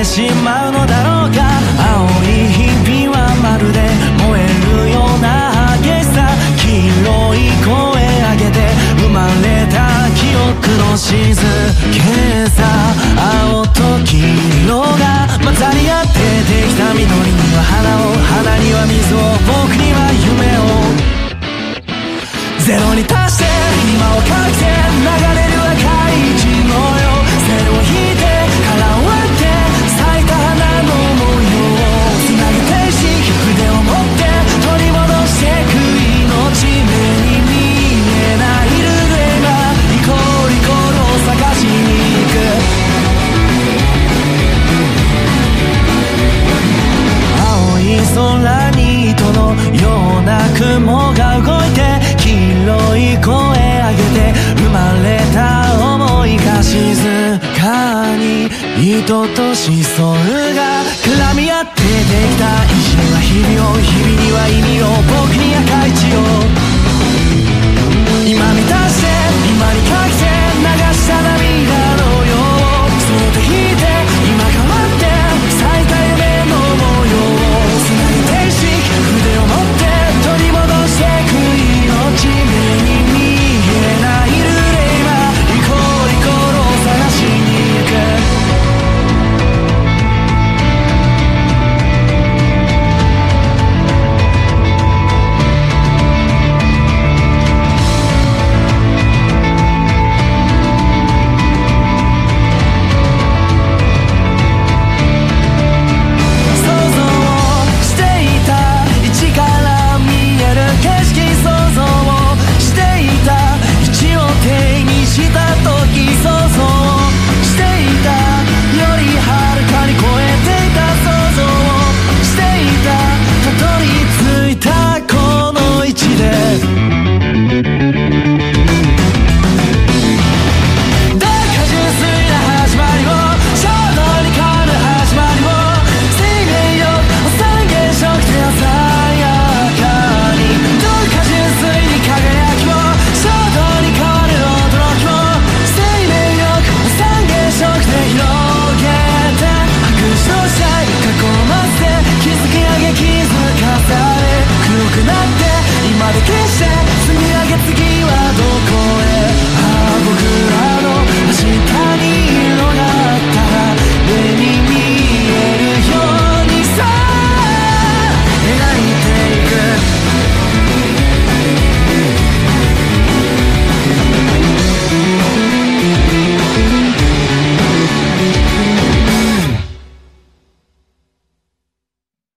てしまうのだろうか。青い日々はまるで燃えるような激しさ。黄色い声上げて生まれた記憶の静けさ青と黄色が混ざり合ってできた緑には花を。花には水を僕には夢を。ゼロに達して今をかけて流れ空に糸のような雲が動いて黄色い声上げて生まれた想いが静かに糸としそるが